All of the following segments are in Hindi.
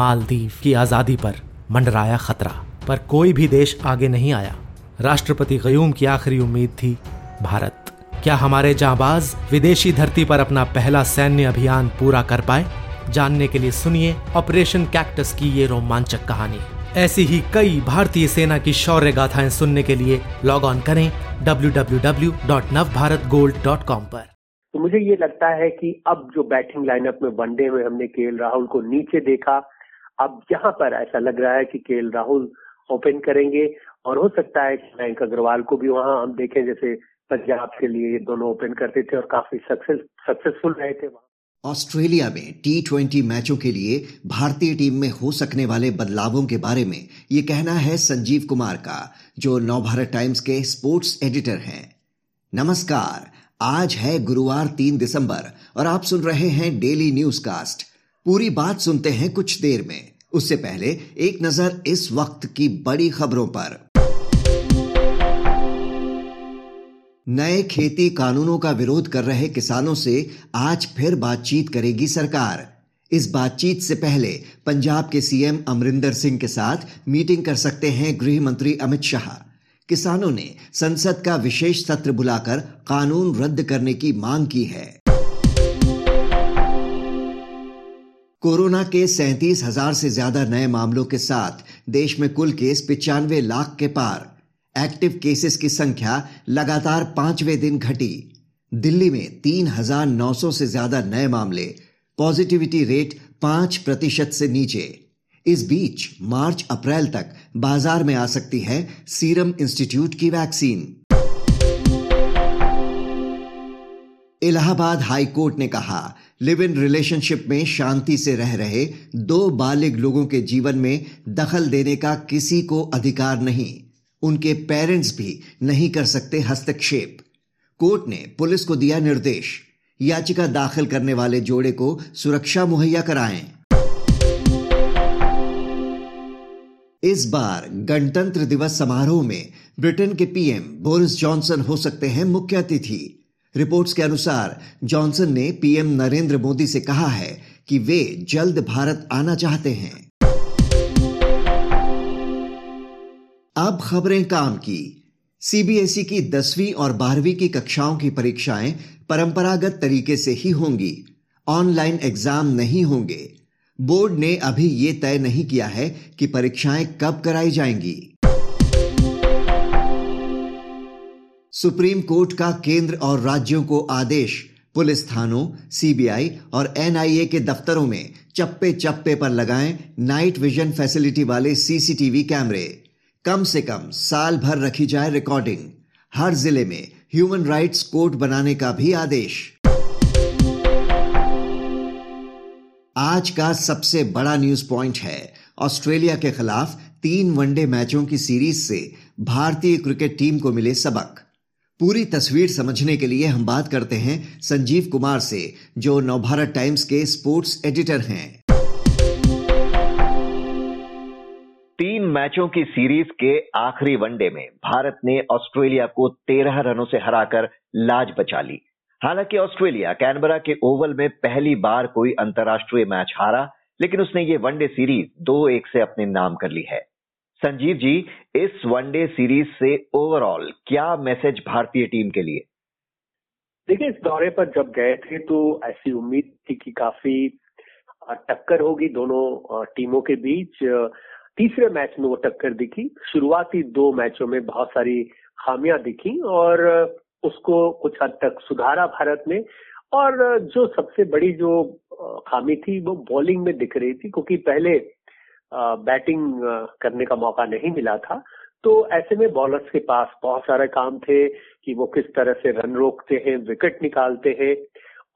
मालदीव की आज़ादी पर मंडराया खतरा। पर कोई भी देश आगे नहीं आया। राष्ट्रपति गयूम की आखिरी उम्मीद थी, भारत। क्या हमारे जाबाज विदेशी धरती पर अपना पहला सैन्य अभियान पूरा कर पाए? जानने के लिए सुनिए ऑपरेशन कैक्टस की ये रोमांचक कहानी। ऐसी ही कई भारतीय सेना की शौर्य गाथाएँ सुनने के लिए लॉग ऑन करें www.navbharatgold.com पर। तो मुझे ये लगता है कि अब जो बैटिंग लाइनअप में वनडे में हमने के राहुल को नीचे देखा अब यहाँ पर ऐसा लग रहा है कि के राहुल ओपन करेंगे, और हो सकता है कि मयंक अग्रवाल को भी वहाँ हम देखें, जैसे पंजाब के लिए ये दोनों ओपन करते थे और काफ़ी सक्सेस सक्सेसफुल रहे थे वहाँ। ऑस्ट्रेलिया में टी ट्वेंटी मैचों के लिए भारतीय टीम में हो सकने वाले बदलावों के बारे में ये कहना है संजीव कुमार का, जो नवभारत टाइम्स के स्पोर्ट्स एडिटर हैं। नमस्कार, आज है गुरुवार तीन दिसंबर और आप सुन रहे हैं डेली न्यूज़ कास्ट पूरी बात सुनते हैं कुछ देर में। उससे पहले एक नज़र इस वक्त की बड़ी खबरों पर। नए खेती कानूनों का विरोध कर रहे किसानों से आज फिर बातचीत करेगी सरकार। इस बातचीत से पहले पंजाब के सीएम अमरिंदर सिंह के साथ मीटिंग कर सकते हैं गृह मंत्री अमित शाह। किसानों ने संसद का विशेष सत्र बुलाकर कानून रद्द करने की मांग की है। कोरोना के सैंतीस हज़ार से ज़्यादा नए मामलों के साथ देश में कुल केस पिचानवे लाख के पार। एक्टिव केसेस की संख्या लगातार पाँचवें दिन घटी। दिल्ली में तीन हज़ार नौ सौ से ज़्यादा नए मामले। पॉजिटिविटी रेट पाँच प्रतिशत से नीचे। इस बीच मार्च अप्रैल तक बाज़ार में आ सकती है सीरम इंस्टीट्यूट की वैक्सीन। इलाहाबाद हाई कोर्ट ने कहा लिव इन रिलेशनशिप में शांति से रह रहे दो बालिग लोगों के जीवन में दखल देने का किसी को अधिकार नहीं। उनके पेरेंट्स भी नहीं कर सकते हस्तक्षेप। कोर्ट ने पुलिस को दिया निर्देश। याचिका दाखिल करने वाले जोड़े को सुरक्षा मुहैया कराएँ। इस बार गणतंत्र दिवस समारोह में ब्रिटेन के पीएम बोरिस जॉनसन हो सकते हैं मुख्य अतिथि। रिपोर्ट्स के अनुसार, जॉनसन ने पीएम नरेंद्र मोदी से कहा है कि वे जल्द भारत आना चाहते हैं। अब खबरें काम की। सीबीएसई की दसवीं और बारहवीं की कक्षाओं की परीक्षाएँ परंपरागत तरीके से ही होंगी। ऑनलाइन एग्ज़ाम नहीं होंगे। बोर्ड ने अभी ये तय नहीं किया है कि परीक्षाएँ कब कराई जाएँगी। सुप्रीम कोर्ट का केंद्र और राज्यों को आदेश, पुलिस थानों, सीबीआई और एनआईए के दफ्तरों में चप्पे चप्पे पर लगाएँ नाइट विजन फैसिलिटी वाले सीसीटीवी कैमरे। कम से कम साल भर रखी जाए रिकॉर्डिंग हर ज़िले में ह्यूमन राइट्स कोर्ट बनाने का भी आदेश। आज का सबसे बड़ा न्यूज़ पॉइंट है, ऑस्ट्रेलिया के खिलाफ तीन वनडे मैचों की सीरीज़ से भारतीय क्रिकेट टीम को मिले सबक। पूरी तस्वीर समझने के लिए हम बात करते हैं संजीव कुमार से, जो नवभारत टाइम्स के स्पोर्ट्स एडिटर हैं। तीन मैचों की सीरीज़ के आखिरी वनडे में भारत ने ऑस्ट्रेलिया को तेरह रनों से हराकर लाज बचा ली। हालाँकि ऑस्ट्रेलिया कैनबरा के ओवल में पहली बार कोई अंतर्राष्ट्रीय मैच हारा, लेकिन उसने ये वनडे सीरीज़ दो एक से अपने नाम कर ली है। संजीव जी, इस वनडे सीरीज़ से ओवरऑल क्या मैसेज भारतीय टीम के लिए? देखिए, इस दौरे पर जब गए थे तो ऐसी उम्मीद थी कि काफ़ी टक्कर होगी दोनों टीमों के बीच। तीसरे मैच में वो टक्कर दिखी। शुरुआती दो मैचों में बहुत सारी खामियाँ दिखी और उसको कुछ हद तक सुधारा भारत ने। और जो सबसे बड़ी जो खामी थी वो बॉलिंग में दिख रही थी क्योंकि पहले बैटिंग करने का मौका नहीं मिला था। तो ऐसे में बॉलर्स के पास बहुत सारे काम थे कि वो किस तरह से रन रोकते हैं, विकेट निकालते हैं।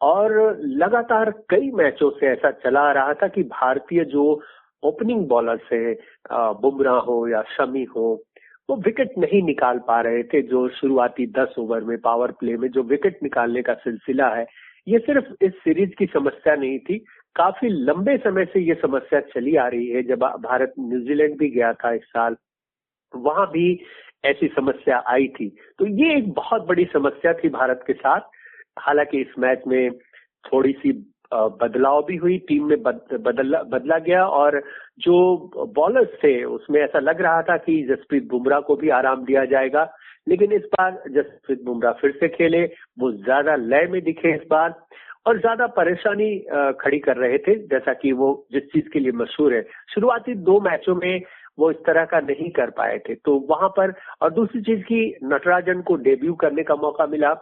और लगातार कई मैचों से ऐसा चला आ रहा था कि भारतीय जो ओपनिंग बॉलर से बुमराह हो या शमी हो, वो विकेट नहीं निकाल पा रहे थे जो शुरुआती दस ओवर में पावर प्ले में जो विकेट निकालने का सिलसिला है। ये सिर्फ़ इस सीरीज़ की समस्या नहीं थी काफ़ी लंबे समय से ये समस्या चली आ रही है। जब भारत न्यूजीलैंड भी गया था इस साल वहाँ भी ऐसी समस्या आई थी। तो ये एक बहुत बड़ी समस्या थी भारत के साथ। हालाँकि इस मैच में थोड़ी सी बदलाव भी हुई टीम में बद, बदला बदला गया और जो बॉलर्स थे उसमें ऐसा लग रहा था कि जसप्रीत बुमराह को भी आराम दिया जाएगा। लेकिन इस बार जसप्रीत बुमराह फिर से खेले वो ज़्यादा लय में दिखे इस बार। और ज़्यादा परेशानी खड़ी कर रहे थे, जैसा कि वो जिस चीज़ के लिए मशहूर है। शुरुआती दो मैचों में वो इस तरह का नहीं कर पाए थे। तो वहाँ पर, और दूसरी चीज़ की, नटराजन को डेब्यू करने का मौका मिला।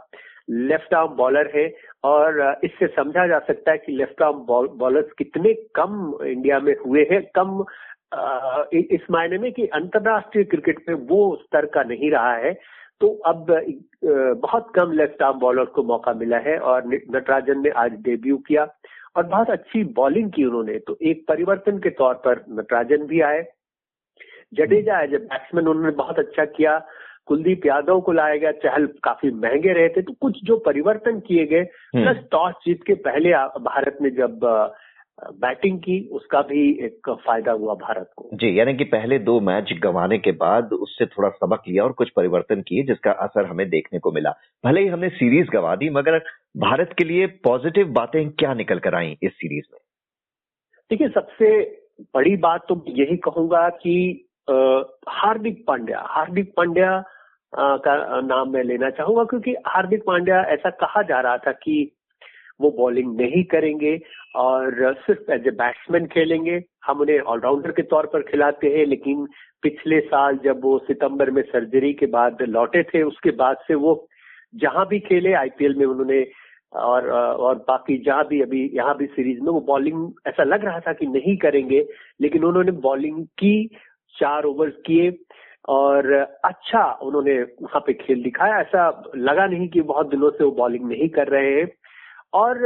लेफ़्ट आर्म बॉलर है, और इससे समझा जा सकता है कि लेफ़्ट आर्म बॉलर्स कितने कम इंडिया में हुए हैं, कम इस मायने में कि अंतर्राष्ट्रीय क्रिकेट में वो स्तर का नहीं रहा है। तो अब बहुत कम लेफ़्ट आर्म बॉलर को मौका मिला है और नटराजन ने आज डेब्यू किया और बहुत अच्छी बॉलिंग की उन्होंने। तो एक परिवर्तन के तौर पर नटराजन भी आए। जडेजा एज ए बैट्समैन उन्होंने बहुत अच्छा किया। कुलदीप यादव को लाया गया चहल काफ़ी महँगे रहे थे। तो कुछ जो परिवर्तन किए गए हम्म। प्लस टॉस जीत के पहले भारत ने जब बैटिंग की उसका भी एक फ़ायदा हुआ भारत को। जी यानी कि पहले दो मैच गंवाने के बाद उससे थोड़ा सबक लिया और कुछ परिवर्तन किए जिसका असर हमें देखने को मिला। भले ही हमने सीरीज़ गंवा दी मगर भारत के लिए पॉजिटिव बातें क्या निकल कर आई इस सीरीज़ में? देखिए सबसे बड़ी बात तो यही कहूँगा कि हार्दिक पांड्या हार्दिक पांड्या का नाम मैं लेना चाहूँगा क्योंकि हार्दिक पांड्या ऐसा कहा जा रहा था कि वो बॉलिंग नहीं करेंगे और सिर्फ़ एज ए बैट्समैन खेलेंगे। हम उन्हें ऑलराउंडर के तौर पर खिलाते हैं, लेकिन पिछले साल जब वो सितंबर में सर्जरी के बाद लौटे थे, उसके बाद से वो जहाँ भी खेले आईपीएल में उन्होंने और और बाकी जहाँ भी अभी यहाँ भी सीरीज़ में वो बॉलिंग ऐसा लग रहा था कि नहीं करेंगे, लेकिन उन्होंने बॉलिंग की, चार ओवर किए और अच्छा उन्होंने वहाँ पे खेल दिखाया। ऐसा लगा नहीं कि बहुत दिनों से वो बॉलिंग नहीं कर रहे हैं। और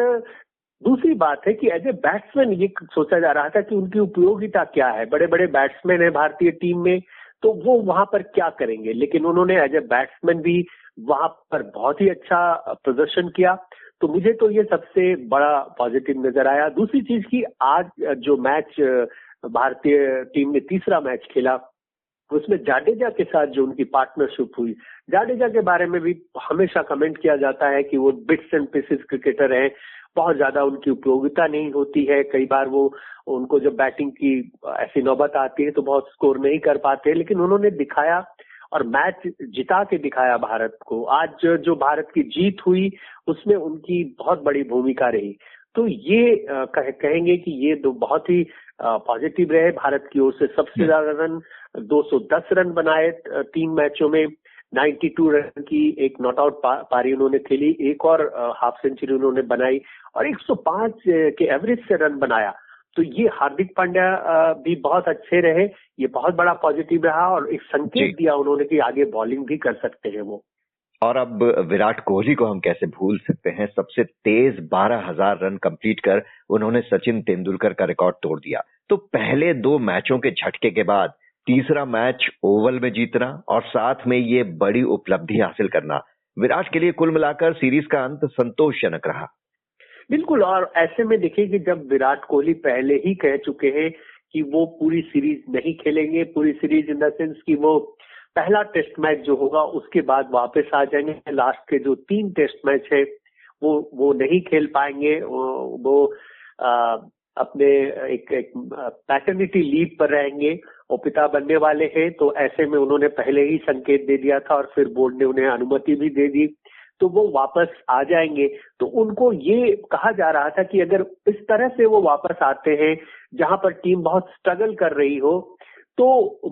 दूसरी बात है कि एज ए बैट्समैन ये सोचा जा रहा था कि उनकी उपयोगिता क्या है? बड़े बड़े बैट्समैन है भारतीय टीम में तो वो वहाँ पर क्या करेंगे? लेकिन उन्होंने एज ए बैट्समैन भी वहाँ पर बहुत ही अच्छा प्रदर्शन किया। तो मुझे तो ये सबसे बड़ा पॉजिटिव नज़र आया। दूसरी चीज़ की आज जो मैच भारतीय टीम ने तीसरा मैच खेला उसमें जाडेजा के साथ जो उनकी पार्टनरशिप हुई जाडेजा के बारे में भी हमेशा कमेंट किया जाता है कि वो बिट्स एंड पीसेस क्रिकेटर हैं। बहुत ज़्यादा उनकी उपयोगिता नहीं होती है। कई बार वो उनको जब बैटिंग की ऐसी नौबत आती है तो बहुत स्कोर नहीं कर पाते। लेकिन उन्होंने दिखाया और मैच जिता के दिखाया भारत को। आज जो भारत की जीत हुई उसमें उनकी बहुत बड़ी भूमिका रही। तो ये कह, कहेंगे कि ये दो बहुत ही पॉजिटिव रहे। भारत की ओर से सबसे। ज़्यादा रन 210 रन बनाए तीन मैचों में 92 रन की एक नॉट आउट पा, पारी उन्होंने खेली। एक और हाफ़ सेंचुरी उन्होंने बनाई और 105 के एवरेज से रन बनाया। तो ये हार्दिक पांड्या भी बहुत अच्छे रहे। ये बहुत बड़ा पॉजिटिव रहा और एक संकेत दिया उन्होंने कि आगे बॉलिंग भी कर सकते हैं वो। और अब विराट कोहली को हम कैसे भूल सकते हैं? सबसे तेज बारह हज़ार रन कंप्लीट कर उन्होंने सचिन तेंदुलकर का रिकॉर्ड तोड़ दिया। तो पहले दो मैचों के झटके के बाद तीसरा मैच ओवल में जीतना और साथ में ये बड़ी उपलब्धि हासिल करना। विराट के लिए कुल मिलाकर सीरीज़ का अंत संतोषजनक रहा। बिल्कुल, और ऐसे में देखिए कि जब विराट कोहली पहले ही कह चुके हैं कि वो पूरी सीरीज़ नहीं खेलेंगे, पूरी सीरीज़ इन द सेंस कि वो पहला टेस्ट मैच जो होगा उसके बाद वापस आ जाएँगे। लास्ट के जो तीन टेस्ट मैच है वो वो नहीं खेल पाएँगे। वो, आ, अपने एक, एक पैटर्निटी लीव पर रहेंगे वो पिता बनने वाले हैं। तो ऐसे में उन्होंने पहले ही संकेत दे दिया था और फिर बोर्ड ने उन्हें अनुमति भी दे दी। तो वो वापस आ जाएँगे। तो उनको ये कहा जा रहा था कि अगर इस तरह से वो वापस आते हैं जहाँ पर टीम बहुत स्ट्रगल कर रही हो तो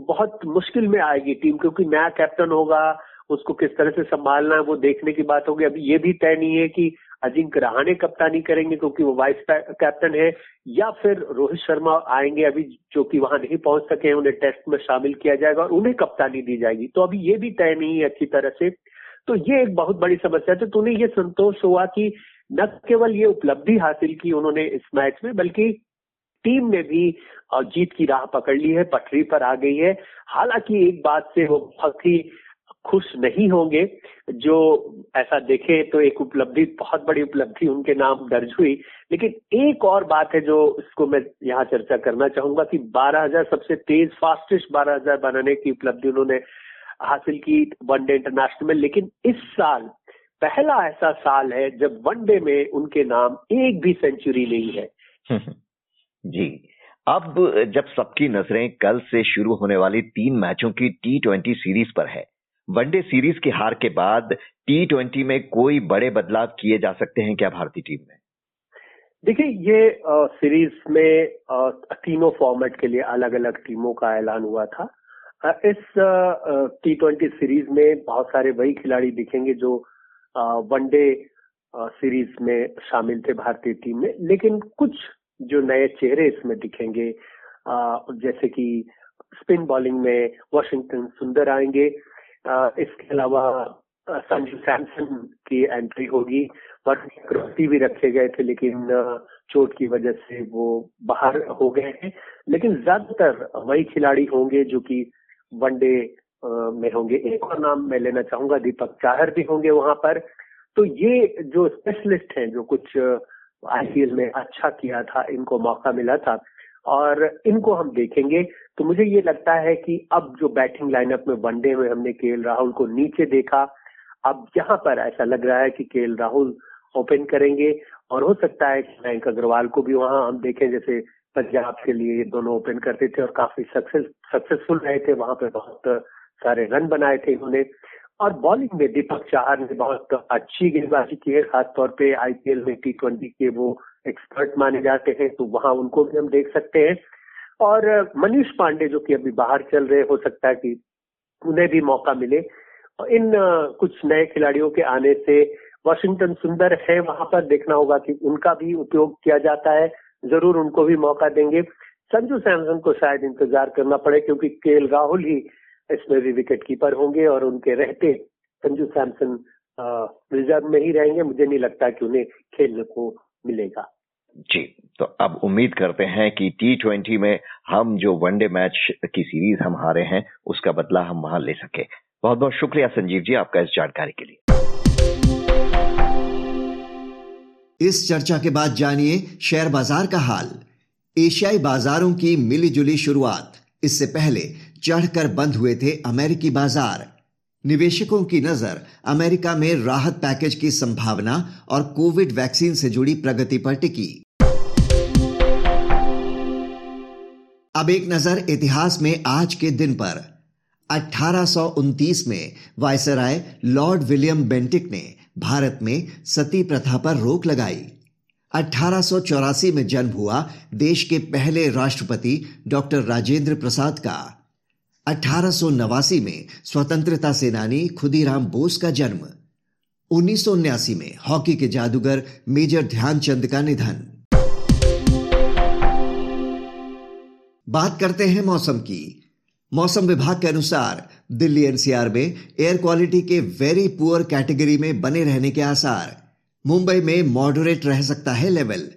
बहुत मुश्किल में आएगी टीम, क्योंकि नया कैप्टन होगा, उसको किस तरह से संभालना है वो देखने की बात होगी। अभी ये भी तय नहीं है कि अजिंक्य रहाणे कप्तानी करेंगे क्योंकि वो वाइस कैप्टन है, या फिर रोहित शर्मा आएँगे अभी जो कि वहाँ नहीं पहुँच सके हैं, उन्हें टेस्ट में शामिल किया जाएगा और उन्हें कप्तानी दी जाएगी। तो अभी ये भी तय नहीं है अच्छी तरह से। तो ये एक बहुत बड़ी समस्या थी तो उन्हें ये संतोष हुआ कि न केवल ये उपलब्धि हासिल की उन्होंने इस मैच में, बल्कि टीम ने भी जीत की राह पकड़ ली है, पटरी पर आ गई है। हालाँकि एक बात से वो बहुत ही खुश नहीं होंगे, जो ऐसा देखे तो एक उपलब्धि, बहुत बड़ी उपलब्धि उनके नाम दर्ज हुई। लेकिन एक और बात है जो इसको मैं यहाँ चर्चा करना चाहूँगा कि 12000 सबसे तेज फास्टेस्ट 12000 बनाने की उपलब्धि उन्होंने हासिल की वनडे इंटरनेशनल में। लेकिन इस साल, पहला ऐसा साल है जब वनडे में उनके नाम एक भी सेंचुरी नहीं है। जी। अब जब सबकी नज़रें कल से शुरू होने वाली तीन मैचों की टी ट्वेंटी सीरीज़ पर है, वनडे सीरीज़ की हार के बाद टी ट्वेंटी में कोई बड़े बदलाव किए जा सकते हैं क्या भारतीय टीम में? देखिए, ये सीरीज़ में तीनों फॉर्मेट के लिए अलग अलग टीमों का ऐलान हुआ था। इस टी ट्वेंटी सीरीज़ में बहुत सारे वही खिलाड़ी दिखेंगे जो वनडे सीरीज़ में शामिल थे भारतीय टीम में। लेकिन कुछ जो नए चेहरे इसमें दिखेंगे जैसे कि स्पिन बॉलिंग में वॉशिंगटन सुंदर आएँगे। इसके अलावा संजू सैमसन की एंट्री होगी। क्रॉसी भी रखे गए थे, लेकिन चोट की वजह से वो बाहर हो गए हैं। लेकिन ज़्यादातर वही खिलाड़ी होंगे जो कि वनडे में होंगे। एक और नाम मैं लेना चाहूँगा, दीपक चाहर भी होंगे वहाँ पर। तो ये जो स्पेशलिस्ट हैं, जो कुछ आईपीएल में अच्छा किया था, इनको मौका मिला था। और इनको हम देखेंगे। तो मुझे ये लगता है कि अब जो बैटिंग लाइनअप में वनडे में हमने के राहुल को नीचे देखा, अब यहाँ पर ऐसा लग रहा है कि के राहुल ओपन करेंगे। और हो सकता है कि मयंक अग्रवाल को भी वहाँ हम देखें, जैसे पंजाब के लिए ये दोनों ओपन करते थे और काफ़ी सक्सेस सक्सेसफुल रहे थे। वहाँ पे बहुत सारे रन बनाए थे इन्होंने। और बॉलिंग में दीपक चाहर ने बहुत अच्छी गेंदबाजी की है खासतौर पे आईपीएल में टी ट्वेंटी के वो एक्सपर्ट माने जाते हैं तो वहाँ उनको भी हम देख सकते हैं। और मनीष पांडे जो कि अभी बाहर चल रहे, हो सकता है कि उन्हें भी मौका मिले। इन कुछ नए खिलाड़ियों के आने से वॉशिंगटन सुंदर है, वहाँ पर देखना होगा कि उनका भी उपयोग किया जाता है। ज़रूर उनको भी मौका देंगे। संजू सैमसन को शायद इंतज़ार करना पड़े, क्योंकि के राहुल ही इसमें भी विकेट कीपर होंगे और उनके रहते संजू सैमसन रिज़र्व में ही रहेंगे। मुझे नहीं लगता कि उन्हें खेलने को मिलेगा। जी तो अब उम्मीद करते हैं कि टी ट्वेंटी में हम जो वनडे मैच की सीरीज़ हम हारे हैं उसका बदला हम वहाँ ले सके। बहुत बहुत शुक्रिया संजीव जी आपका इस जानकारी के लिए। इस चर्चा के बाद जानिए शेयर बाज़ार का हाल। एशियाई बाजारों की मिलीजुली शुरुआत। इससे पहले चढ़कर बंद हुए थे अमेरिकी बाज़ार। निवेशकों की नज़र अमेरिका में राहत पैकेज की संभावना और कोविड वैक्सीन से जुड़ी प्रगति पर टिकी। अब एक नज़र इतिहास में आज के दिन पर। 1829 में वायसराय लॉर्ड विलियम बेंटिक ने भारत में सती प्रथा पर रोक लगाई। अठारह में जन्म हुआ देश के पहले राष्ट्रपति डॉक्टर राजेंद्र प्रसाद का। अठारह में स्वतंत्रता सेनानी खुदीराम बोस का जन्म। उन्नीस में हॉकी के जादूगर मेजर ध्यानचंद का निधन। बात करते हैं मौसम की। मौसम विभाग के अनुसार दिल्ली एनसीआर में एयर क्वालिटी के वेरी पुअर कैटेगरी में बने रहने के आसार। मुंबई में मॉडरेट रह सकता है लेवल।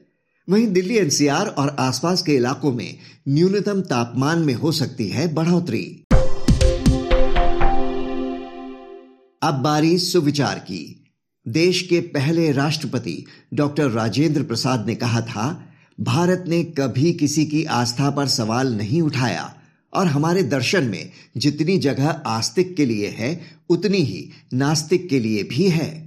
वहीं दिल्ली एनसीआर और आसपास के इलाकों में न्यूनतम तापमान में हो सकती है बढ़ोतरी। अब बारी सुविचार की। देश के पहले राष्ट्रपति डॉक्टर राजेंद्र प्रसाद ने कहा था, भारत ने कभी किसी की आस्था पर सवाल नहीं उठाया और हमारे दर्शन में जितनी जगह आस्तिक के लिए है, उतनी ही नास्तिक के लिए भी है।